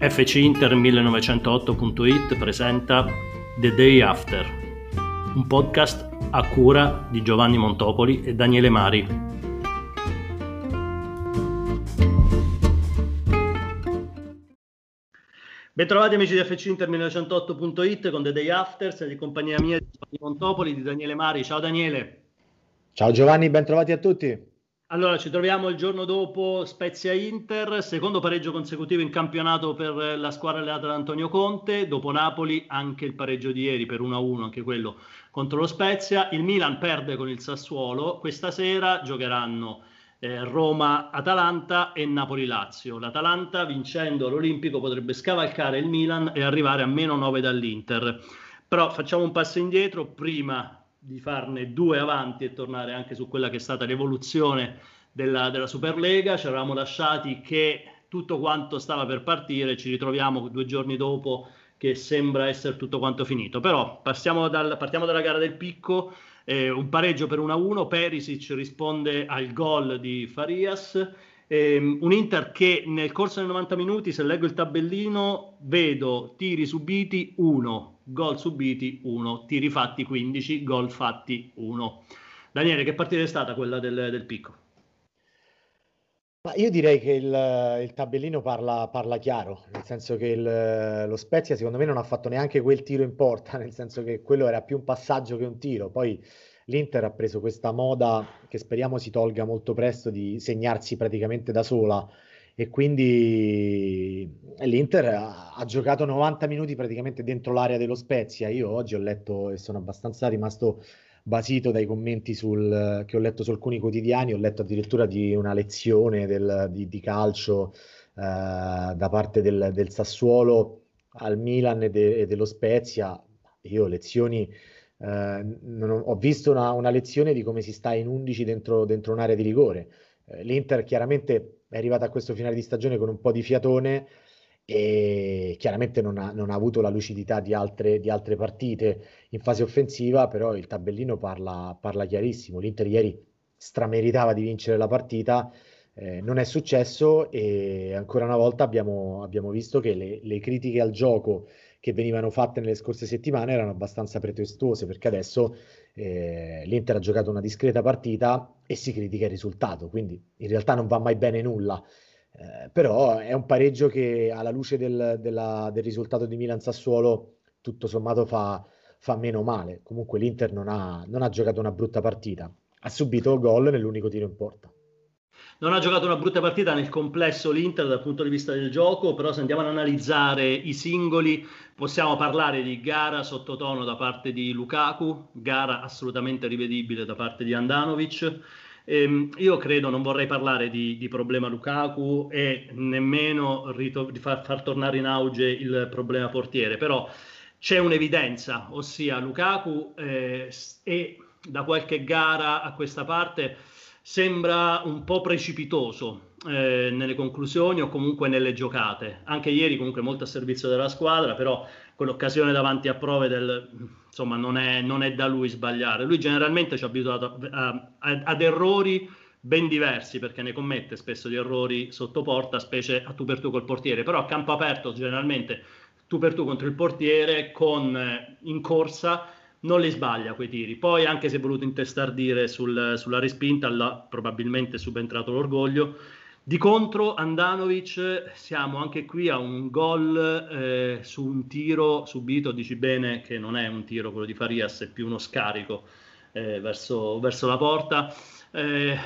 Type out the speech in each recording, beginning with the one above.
FC Inter 1908.it presenta The Day After, un podcast a cura di Giovanni Montopoli e Daniele Mari. Bentrovati amici di FC Inter 1908.it con The Day After, siete in compagnia mia di Giovanni Montopoli, di Daniele Mari. Ciao Daniele. Ciao Giovanni, bentrovati a tutti. Allora, ci troviamo il giorno dopo Spezia Inter, secondo pareggio consecutivo in campionato per la squadra allenata da Antonio Conte, dopo Napoli anche il pareggio di ieri per 1-1, anche quello contro lo Spezia. Il Milan perde con il Sassuolo, questa sera giocheranno eh, Roma-Atalanta e Napoli-Lazio. L'Atalanta vincendo l'Olimpico potrebbe scavalcare il Milan e arrivare a meno 9 dall'Inter. Però facciamo un passo indietro, prima di farne due avanti e tornare anche su quella che è stata l'evoluzione della, della Superlega. Ci eravamo lasciati che tutto quanto stava per partire, ci ritroviamo due giorni dopo che sembra essere tutto quanto finito. Però dal, partiamo dalla gara del picco, eh, un pareggio per 1-1, Perisic risponde al gol di Farias. Eh, un Inter che nel corso dei 90 minuti, se leggo il tabellino, vedo tiri subiti 1, gol subiti 1, tiri fatti 15, gol fatti 1. Daniele, che partita è stata quella del, del picco? Ma io direi che il, il tabellino parla, parla, chiaro, nel senso che il, lo Spezia secondo me non ha fatto neanche quel tiro in porta, nel senso che quello era più un passaggio che un tiro. Poi l'Inter ha preso questa moda che speriamo si tolga molto presto di segnarsi praticamente da sola e quindi l'Inter ha, ha, giocato 90 minuti praticamente dentro l'area dello Spezia. Io oggi ho letto e sono abbastanza rimasto basito dai commenti sul, che ho letto su alcuni quotidiani, ho letto addirittura di una lezione del, di, di, calcio eh, da parte del, del, Sassuolo al Milan e, de, e, dello Spezia. Io lezioni, eh, ho, ho, visto una, una, lezione di come si sta in 11 dentro, dentro un'area di rigore. Eh, L'Inter chiaramente è arrivata a questo finale di stagione con un po' di fiatone e chiaramente non ha, non ha avuto la lucidità di altre, di altre, partite in fase offensiva, però il tabellino parla, parla chiarissimo. L'Inter ieri strameritava di vincere la partita, eh, non è successo e ancora una volta abbiamo, abbiamo visto che le, le, critiche al gioco che venivano fatte nelle scorse settimane erano abbastanza pretestuose perché adesso eh, l'Inter ha giocato una discreta partita e si critica il risultato, quindi in realtà non va mai bene nulla. Eh, però è un pareggio che alla luce del, della, del risultato di Milan-Sassuolo tutto sommato fa, fa meno male. Comunque l'Inter non ha, non ha giocato una brutta partita, ha subito gol nell'unico tiro in porta. Non ha giocato una brutta partita nel complesso l'Inter dal punto di vista del gioco, però se andiamo ad analizzare i singoli possiamo parlare di gara sottotono da parte di Lukaku, gara assolutamente rivedibile da parte di Andanovic. Ehm, io credo, non vorrei parlare di, di problema Lukaku e nemmeno rito- far, far tornare in auge il problema portiere, però c'è un'evidenza, ossia Lukaku eh, è da qualche gara a questa parte sembra un po' precipitoso eh, nelle conclusioni o comunque nelle giocate. Anche ieri comunque molto a servizio della squadra, però quell'occasione davanti a prove del, insomma non è, non è da lui sbagliare. Lui generalmente ci ha abituato a, a, ad errori ben diversi perché ne commette spesso di errori sotto porta, specie a tu per tu col portiere, però a campo aperto generalmente tu per tu contro il portiere con eh, in corsa non li sbaglia quei tiri. Poi, anche se voluto intestardire sul, sulla respinta, là, probabilmente è subentrato l'orgoglio. Di contro, Andanovic, siamo anche qui a un gol eh, su un tiro subito. Dici bene che non è un tiro quello di Farias, è più uno scarico eh, verso, verso, la porta. Eh,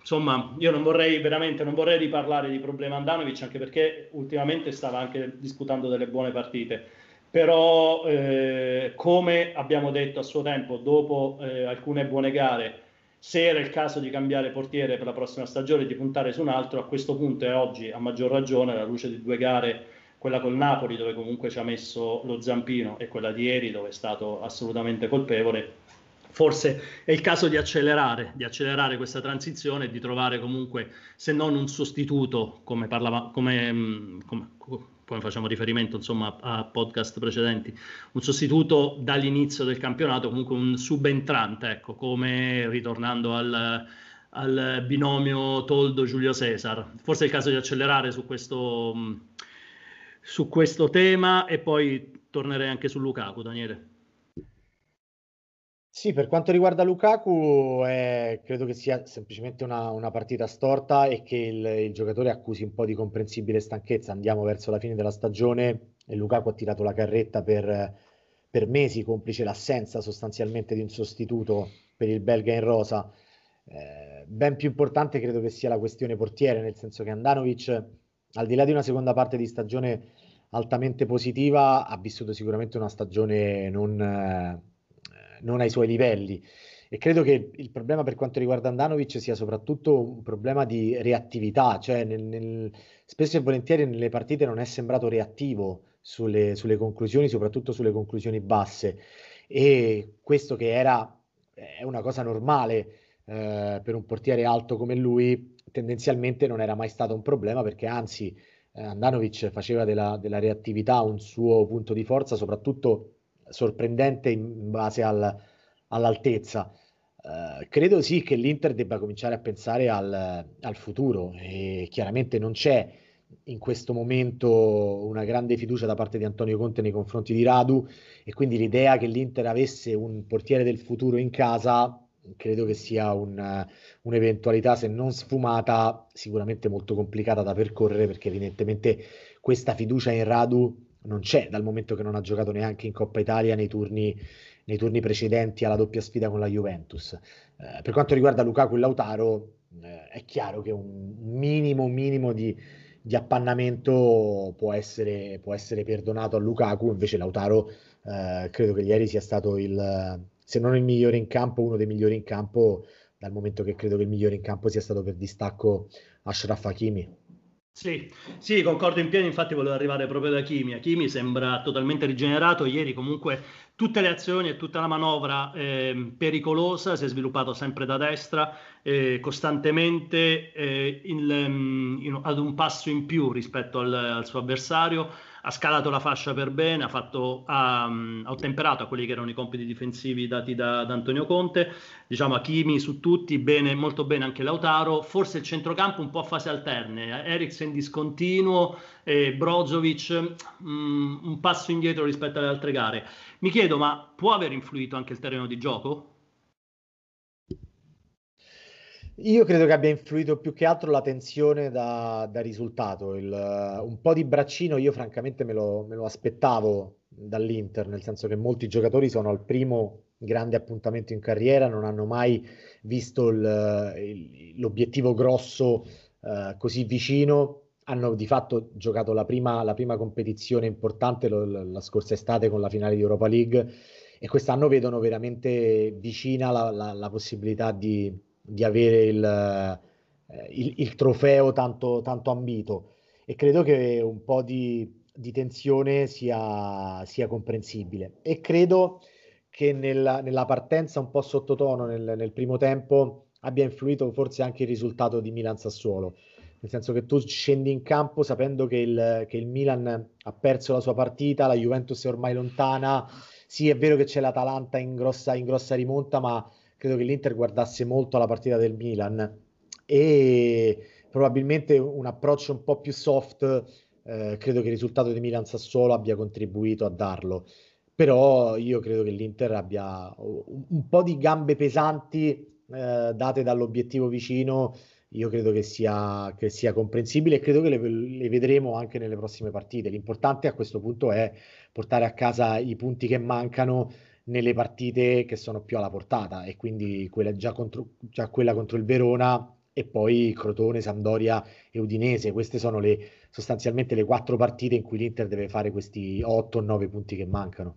insomma, io non vorrei veramente non vorrei riparlare di problema Andanovic, anche perché ultimamente stava anche disputando delle buone partite però eh, come abbiamo detto a suo tempo, dopo eh, alcune buone gare, se era il caso di cambiare portiere per la prossima stagione e di puntare su un altro, a questo punto e oggi a maggior ragione, alla luce di due gare, quella col Napoli dove comunque ci ha messo lo zampino e quella di ieri dove è stato assolutamente colpevole, forse è il caso di accelerare, di accelerare questa transizione e di trovare comunque, se non un sostituto, come, parlava, come, mm, come come facciamo riferimento insomma a podcast precedenti, un sostituto dall'inizio del campionato, comunque un subentrante, ecco, come ritornando al, al binomio Toldo-Giulio Cesar. Forse è il caso di accelerare su questo, su questo tema e poi tornerei anche su Lukaku, Daniele. Sì, per quanto riguarda Lukaku, eh, credo che sia semplicemente una, una partita storta e che il, il, giocatore accusi un po' di comprensibile stanchezza. Andiamo verso la fine della stagione e Lukaku ha tirato la carretta per, per mesi, complice l'assenza sostanzialmente di un sostituto per il belga in rosa. Eh, ben più importante credo che sia la questione portiere, nel senso che Andanovic, al di là di una seconda parte di stagione altamente positiva, ha vissuto sicuramente una stagione non... Eh, non ai suoi livelli. E credo che il problema per quanto riguarda Andanovic sia soprattutto un problema di reattività, cioè nel, nel, spesso e volentieri nelle partite non è sembrato reattivo sulle, sulle, conclusioni, soprattutto sulle conclusioni basse. E questo che era è una cosa normale eh, per un portiere alto come lui, tendenzialmente non era mai stato un problema perché anzi eh, Andanovic faceva della, della reattività un suo punto di forza, soprattutto sorprendente in base al, all'altezza. Uh, credo sì che l'Inter debba cominciare a pensare al, al, futuro e chiaramente non c'è in questo momento una grande fiducia da parte di Antonio Conte nei confronti di Radu e quindi l'idea che l'Inter avesse un portiere del futuro in casa credo che sia un, un'eventualità se non sfumata sicuramente molto complicata da percorrere perché evidentemente questa fiducia in Radu non c'è dal momento che non ha giocato neanche in Coppa Italia nei turni, nei turni precedenti alla doppia sfida con la Juventus. Eh, per quanto riguarda Lukaku e Lautaro, eh, è chiaro che un minimo, minimo di, di appannamento può essere, può essere, perdonato a Lukaku, invece Lautaro eh, credo che ieri sia stato il, se non il migliore in campo, uno dei migliori in campo, dal momento che credo che il migliore in campo sia stato per distacco Ashraf Hakimi. Sì, sì, concordo in pieno, infatti volevo arrivare proprio da Kimi. Kimi sembra totalmente rigenerato, ieri comunque tutte le azioni e tutta la manovra eh, pericolosa si è sviluppato sempre da destra, eh, costantemente eh, in, in, ad un passo in più rispetto al, al suo avversario. Ha scalato la fascia per bene, ha, fatto, ha, ha ottemperato a quelli che erano i compiti difensivi dati da, da Antonio Conte, diciamo a Kimi su tutti, bene, molto bene anche Lautaro, forse il centrocampo un po' a fase alterne, Eriksen discontinuo, eh, Brozovic mh, mm, un passo indietro rispetto alle altre gare. Mi chiedo, ma può aver influito anche il terreno di gioco? Io credo che abbia influito più che altro la tensione da, da risultato. Il, un po' di braccino io francamente me lo, me lo, aspettavo dall'Inter, nel senso che molti giocatori sono al primo grande appuntamento in carriera, non hanno mai visto il, il, l'obiettivo grosso uh, così vicino. Hanno di fatto giocato la prima, la prima competizione importante lo, la scorsa estate con la finale di Europa League e quest'anno vedono veramente vicina la, la, la possibilità di di avere il, eh, il, il trofeo tanto, tanto, ambito. E credo che un po' di, di tensione sia, sia, comprensibile. E credo che nella, nella partenza un po' sottotono nel, nel, primo tempo abbia influito forse anche il risultato di Milan-Sassuolo nel senso che tu scendi in campo sapendo che il, che il Milan ha perso la sua partita, la Juventus è ormai lontana sì è vero che c'è l'Atalanta in grossa, in grossa rimonta ma credo che l'Inter guardasse molto la partita del Milan e probabilmente un approccio un po' più soft, eh, credo che il risultato di Milan Sassuolo abbia contribuito a darlo. Però io credo che l'Inter abbia un, un po' di gambe pesanti eh, date dall'obiettivo vicino, io credo che sia, che sia comprensibile e credo che le, le, vedremo anche nelle prossime partite. L'importante a questo punto è portare a casa i punti che mancano nelle partite che sono più alla portata e quindi quella, già, contro, già quella contro il Verona e poi Crotone, Sampdoria e Udinese. Queste sono le, sostanzialmente le quattro partite in cui l'Inter deve fare questi 8-9 punti che mancano.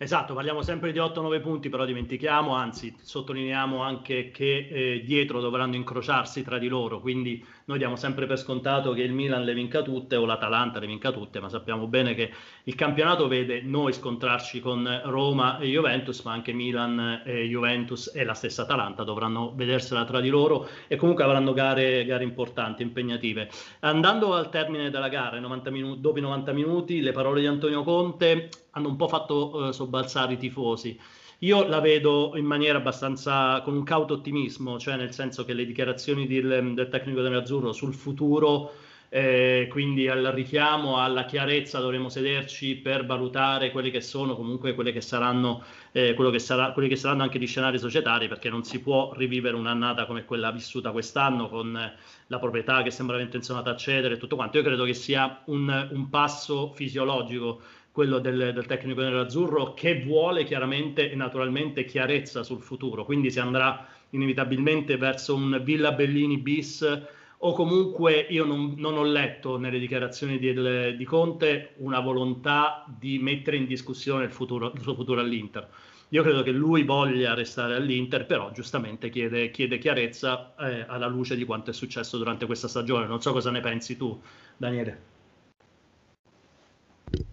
Esatto, parliamo sempre di 8-9 punti, però dimentichiamo, anzi sottolineiamo anche che eh, dietro dovranno incrociarsi tra di loro, quindi noi diamo sempre per scontato che il Milan le vinca tutte o l'Atalanta le vinca tutte, ma sappiamo bene che il campionato vede noi scontrarci con Roma e Juventus, ma anche Milan e Juventus e la stessa Atalanta dovranno vedersela tra di loro e comunque avranno gare, gare importanti, impegnative. Andando al termine della gara, 90 minuti, dopo i 90 minuti, le parole di Antonio Conte hanno un po' fatto eh, sobbalzare i tifosi. Io la vedo in maniera abbastanza con un cauto ottimismo, cioè nel senso che le dichiarazioni del, del tecnico dell'Azzurro sul futuro eh, quindi al richiamo alla chiarezza dovremo sederci per valutare quelli che sono comunque quelle che saranno, eh, che sarà, quelli che saranno anche gli scenari societari, perché non si può rivivere un'annata come quella vissuta quest'anno con la proprietà che sembra intenzionata a cedere e tutto quanto. Io credo che sia un, un passo fisiologico quello del, del tecnico nerazzurro che vuole chiaramente e naturalmente chiarezza sul futuro, quindi si andrà inevitabilmente verso un Villa Bellini bis o comunque io non, non ho letto nelle dichiarazioni di, di, Conte una volontà di mettere in discussione il, futuro, il, suo futuro all'Inter. Io credo che lui voglia restare all'Inter, però giustamente chiede, chiede chiarezza eh, alla luce di quanto è successo durante questa stagione. Non so cosa ne pensi tu, Daniele.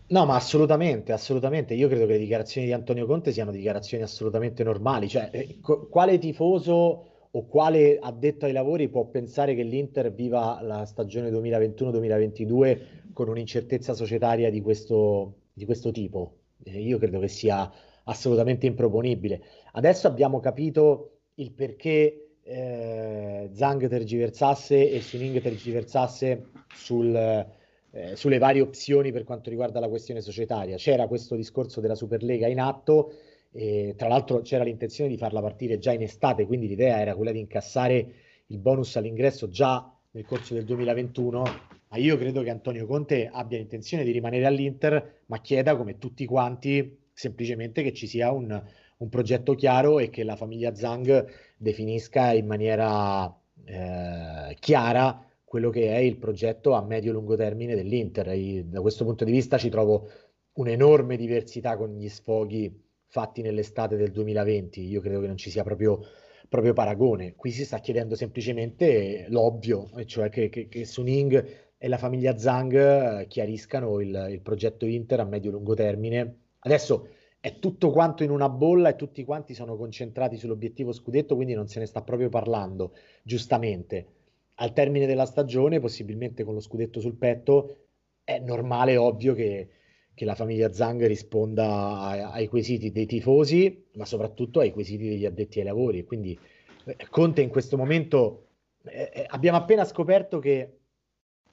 No, ma assolutamente, assolutamente. Io credo che le dichiarazioni di Antonio Conte siano dichiarazioni assolutamente normali. Cioè, eh, quale tifoso o quale addetto ai lavori può pensare che l'Inter viva la stagione 2021-2022 con un'incertezza societaria di questo, di questo tipo? Eh, io credo che sia assolutamente improponibile. Adesso abbiamo capito il perché eh, Zhang tergiversasse e Suning tergiversasse sul, eh, sulle varie opzioni per quanto riguarda la questione societaria. C'era questo discorso della Superlega in atto e, tra l'altro c'era l'intenzione di farla partire già in estate, quindi l'idea era quella di incassare il bonus all'ingresso già nel corso del 2021, ma io credo che Antonio Conte abbia l'intenzione di rimanere all'Inter, ma chieda come tutti quanti semplicemente che ci sia un, un progetto chiaro e che la famiglia Zhang definisca in maniera eh, chiara quello che è il progetto a medio-lungo termine dell'Inter. E da questo punto di vista ci trovo un'enorme diversità con gli sfoghi fatti nell'estate del 2020. Io credo che non ci sia proprio, proprio paragone. Qui si sta chiedendo semplicemente l'ovvio, cioè che, che, che Suning e la famiglia Zhang eh, chiariscano il, il progetto Inter a medio-lungo termine. Adesso è tutto quanto in una bolla e tutti quanti sono concentrati sull'obiettivo scudetto, quindi non se ne sta proprio parlando, giustamente. Al termine della stagione, possibilmente con lo scudetto sul petto, è normale, ovvio che che la famiglia Zang risponda ai, ai, quesiti dei tifosi, ma soprattutto ai quesiti degli addetti ai lavori. Quindi eh, Conte in questo momento eh, eh abbiamo appena scoperto che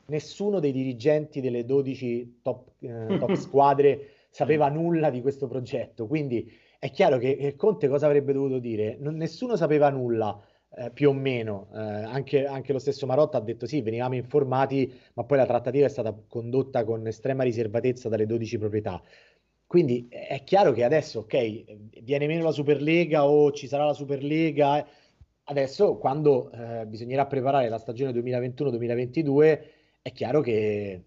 nessuno dei dirigenti delle 12 top, eh, top squadre sapeva nulla di questo progetto. Quindi è chiaro che, che Conte cosa avrebbe dovuto dire? Non, nessuno sapeva nulla eh, più o meno. Eh, anche, anche, lo stesso Marotta ha detto sì, venivamo informati, ma poi la trattativa è stata condotta con estrema riservatezza dalle 12 proprietà. Quindi è chiaro che adesso, ok, viene meno la Superlega o ci sarà la Superlega. Eh, adesso, quando eh, bisognerà preparare la stagione 2021-2022, è chiaro che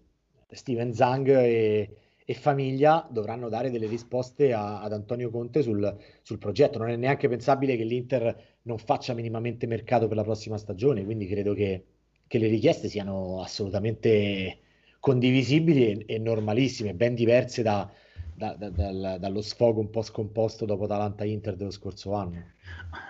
Steven Zang e, e famiglia dovranno dare delle risposte a, ad Antonio Conte sul, sul, progetto. Non è neanche pensabile che l'Inter non faccia minimamente mercato per la prossima stagione, quindi credo che, che le richieste siano assolutamente condivisibili e, e normalissime, ben diverse da, da, da, dal, dallo sfogo un po' scomposto dopo Atalanta-Inter dello scorso anno.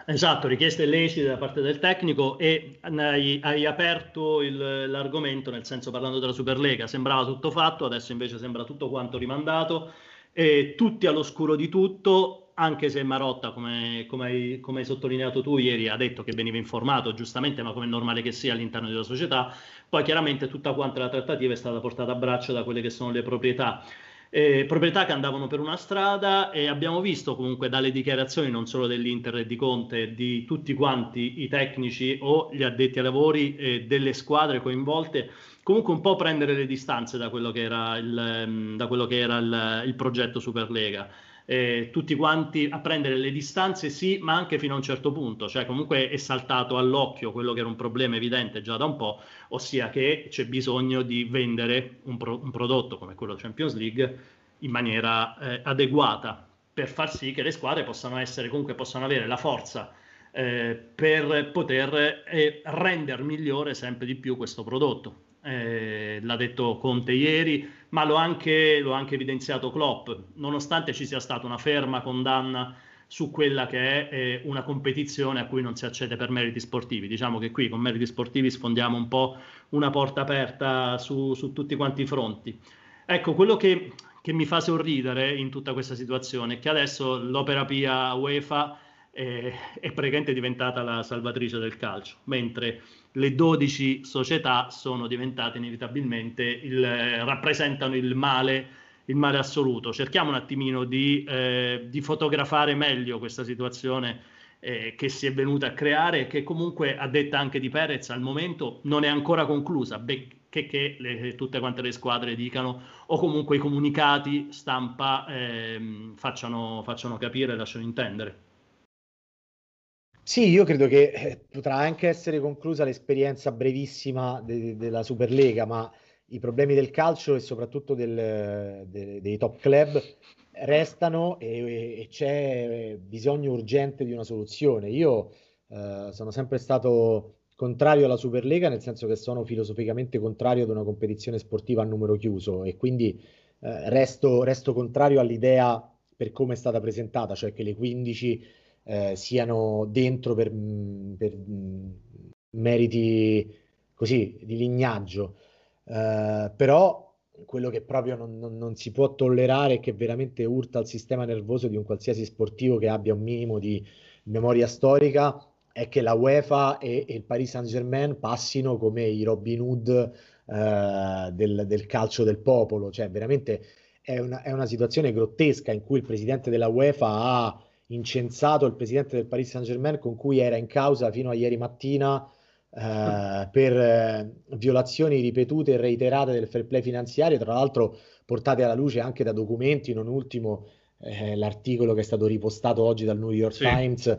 Esatto, richieste lecite da parte del tecnico e hai, hai aperto il, l'argomento, nel senso parlando della Superlega, sembrava tutto fatto, adesso invece sembra tutto quanto rimandato, e tutti all'oscuro di tutto, anche se Marotta, come, come, hai, come, hai, sottolineato tu ieri, ha detto che veniva informato giustamente, ma come è normale che sia all'interno della società, poi chiaramente tutta quanta la trattativa è stata portata a braccio da quelle che sono le proprietà eh, proprietà che andavano per una strada e abbiamo visto comunque dalle dichiarazioni non solo dell'Inter e di Conte, di tutti quanti i tecnici o gli addetti ai lavori eh, delle squadre coinvolte, comunque un po' prendere le distanze da quello che era il, da quello che era il, il progetto Superlega eh, tutti quanti a prendere le distanze, sì, ma anche fino a un certo punto, cioè comunque è saltato all'occhio quello che era un problema evidente già da un po', ossia che c'è bisogno di vendere un, pro- un prodotto come quello Champions League in maniera eh, adeguata per far sì che le squadre possano essere comunque possano avere la forza eh, per poter eh, rendere migliore sempre di più questo prodotto eh, l'ha detto Conte ieri, ma l'ho anche, l'ho anche, evidenziato Klopp, nonostante ci sia stata una ferma condanna su quella che è eh, una competizione a cui non si accede per meriti sportivi. Diciamo che qui con meriti sportivi sfondiamo un po' una porta aperta su, su tutti quanti i fronti. Ecco, quello che, che mi fa sorridere in tutta questa situazione è che adesso l'opera Pia UEFA eh, è praticamente diventata la salvatrice del calcio, mentre le 12 società sono diventate inevitabilmente il, rappresentano il male, il male assoluto. Cerchiamo un attimino di, eh, di fotografare meglio questa situazione eh, che si è venuta a creare e che comunque, a detta anche di Perez, al momento non è ancora conclusa, benché che le, tutte quante le squadre dicano o comunque i comunicati stampa eh, facciano, facciano capire, lasciano intendere. Sì, io credo che eh, potrà anche essere conclusa l'esperienza brevissima de- de- della Superlega, ma i problemi del calcio e soprattutto del, de- dei top club restano e, e, c'è bisogno urgente di una soluzione. Io eh, sono sempre stato contrario alla Superlega, nel senso che sono filosoficamente contrario ad una competizione sportiva a numero chiuso e quindi eh, resto, resto contrario all'idea per come è stata presentata, cioè che le 15 eh, siano dentro per, mm, per mm, meriti così di lignaggio. Eh, però quello che proprio non, non, non, si può tollerare e che veramente urta il sistema nervoso di un qualsiasi sportivo che abbia un minimo di memoria storica è che la UEFA e, e il Paris Saint-Germain passino come i Robin Hood eh, del, del, calcio del popolo, cioè veramente è una, è una situazione grottesca in cui il presidente della UEFA ha incensato il presidente del Paris Saint-Germain con cui era in causa fino a ieri mattina eh, per eh, violazioni ripetute e reiterate del fair play finanziario, tra l'altro portate alla luce anche da documenti, non ultimo eh, l'articolo che è stato ripostato oggi dal New York sì. Times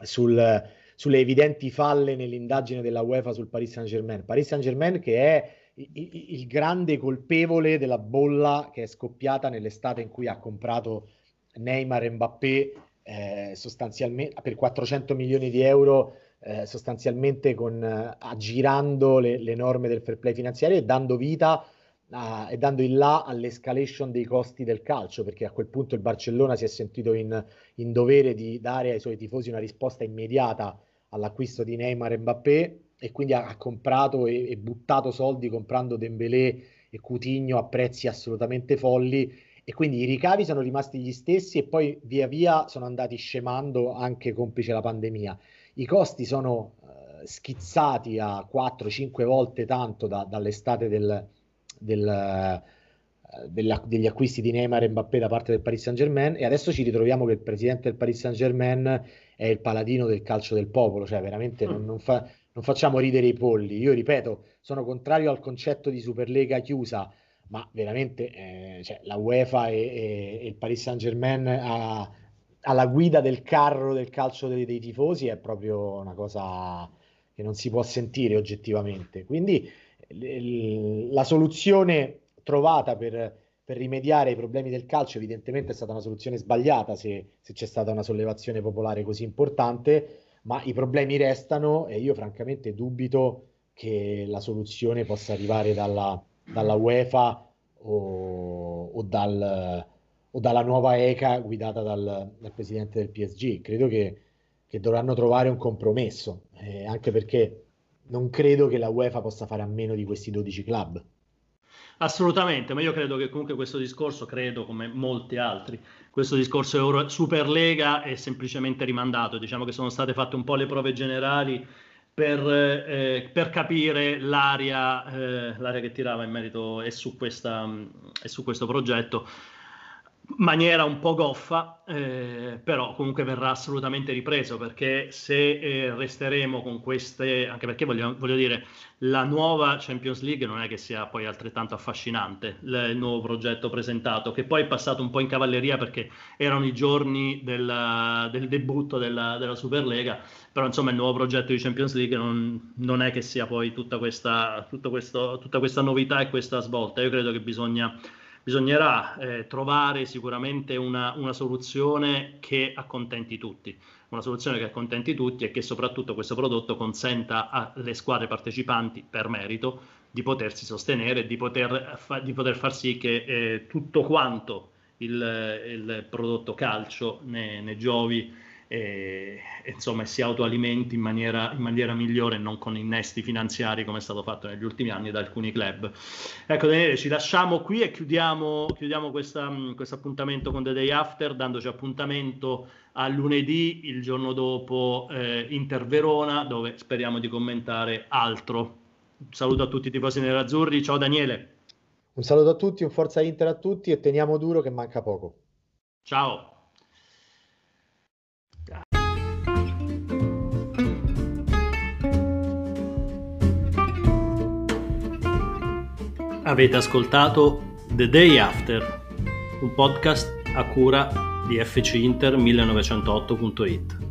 sul, sulle evidenti falle nell'indagine della UEFA sul Paris Saint-Germain. Paris Saint-Germain che è il, il grande colpevole della bolla che è scoppiata nell'estate in cui ha comprato Neymar e Mbappé eh, sostanzialmente per 400 milioni di euro eh, sostanzialmente con, eh, aggirando le, le, norme del fair play finanziario e dando vita a, e dando il là all'escalation dei costi del calcio perché a quel punto il Barcellona si è sentito in, in dovere di dare ai suoi tifosi una risposta immediata all'acquisto di Neymar e Mbappé e quindi ha, ha comprato e, e, buttato soldi comprando Dembélé e Coutinho a prezzi assolutamente folli e quindi i ricavi sono rimasti gli stessi e poi via via sono andati scemando anche complice la pandemia. I costi sono eh, schizzati a 4-5 volte tanto da, dall'estate del, del, eh, della, degli acquisti di Neymar e Mbappé da parte del Paris Saint Germain e adesso ci ritroviamo che il presidente del Paris Saint Germain è il paladino del calcio del popolo, cioè veramente non, non, fa, non facciamo ridere i polli. Io ripeto, sono contrario al concetto di Superlega chiusa ma veramente eh, cioè, la UEFA e, e, e, il Paris Saint Germain alla guida del carro del calcio dei, dei, tifosi è proprio una cosa che non si può sentire oggettivamente. Quindi l- la soluzione trovata per, per, rimediare ai problemi del calcio evidentemente è stata una soluzione sbagliata se, se c'è stata una sollevazione popolare così importante, ma i problemi restano e io francamente dubito che la soluzione possa arrivare dalla dalla UEFA o, o, dal, o dalla nuova ECA guidata dal, dal presidente del PSG. Credo che, che dovranno trovare un compromesso, eh, anche perché non credo che la UEFA possa fare a meno di questi 12 club. Assolutamente, ma io credo che comunque questo discorso, credo come molti altri, questo discorso Euro- Superlega è semplicemente rimandato. Diciamo che sono state fatte un po' le prove generali per, eh, per capire l'area, eh, l'area, che tirava in merito e su, questa, e su questo progetto maniera un po' goffa, eh, però comunque verrà assolutamente ripreso perché se eh, resteremo con queste, anche perché voglio, voglio, dire, la nuova Champions League non è che sia poi altrettanto affascinante, il, il nuovo progetto presentato, che poi è passato un po' in cavalleria perché erano i giorni del, del debutto della, della, Superlega, però insomma il nuovo progetto di Champions League non, non è che sia poi tutta questa, questo, tutta questa novità e questa svolta, io credo che bisogna bisognerà eh, trovare sicuramente una, una, soluzione che accontenti tutti, una soluzione che accontenti tutti e che soprattutto questo prodotto consenta alle squadre partecipanti per merito di potersi sostenere, di poter, di poter far sì che eh, tutto quanto il, il, prodotto calcio ne, ne giovi e, insomma si autoalimenti in maniera, in maniera migliore e non con innesti finanziari come è stato fatto negli ultimi anni da alcuni club. Ecco Daniele, ci lasciamo qui e chiudiamo, chiudiamo questo appuntamento con The Day After dandoci appuntamento a lunedì, il giorno dopo eh, Inter Verona, dove speriamo di commentare altro. Un saluto a tutti i tifosi nerazzurri, ciao Daniele. Un saluto a tutti, un forza Inter a tutti e teniamo duro che manca poco. Ciao. Avete ascoltato The Day After, un podcast a cura di FC Inter 1908.it.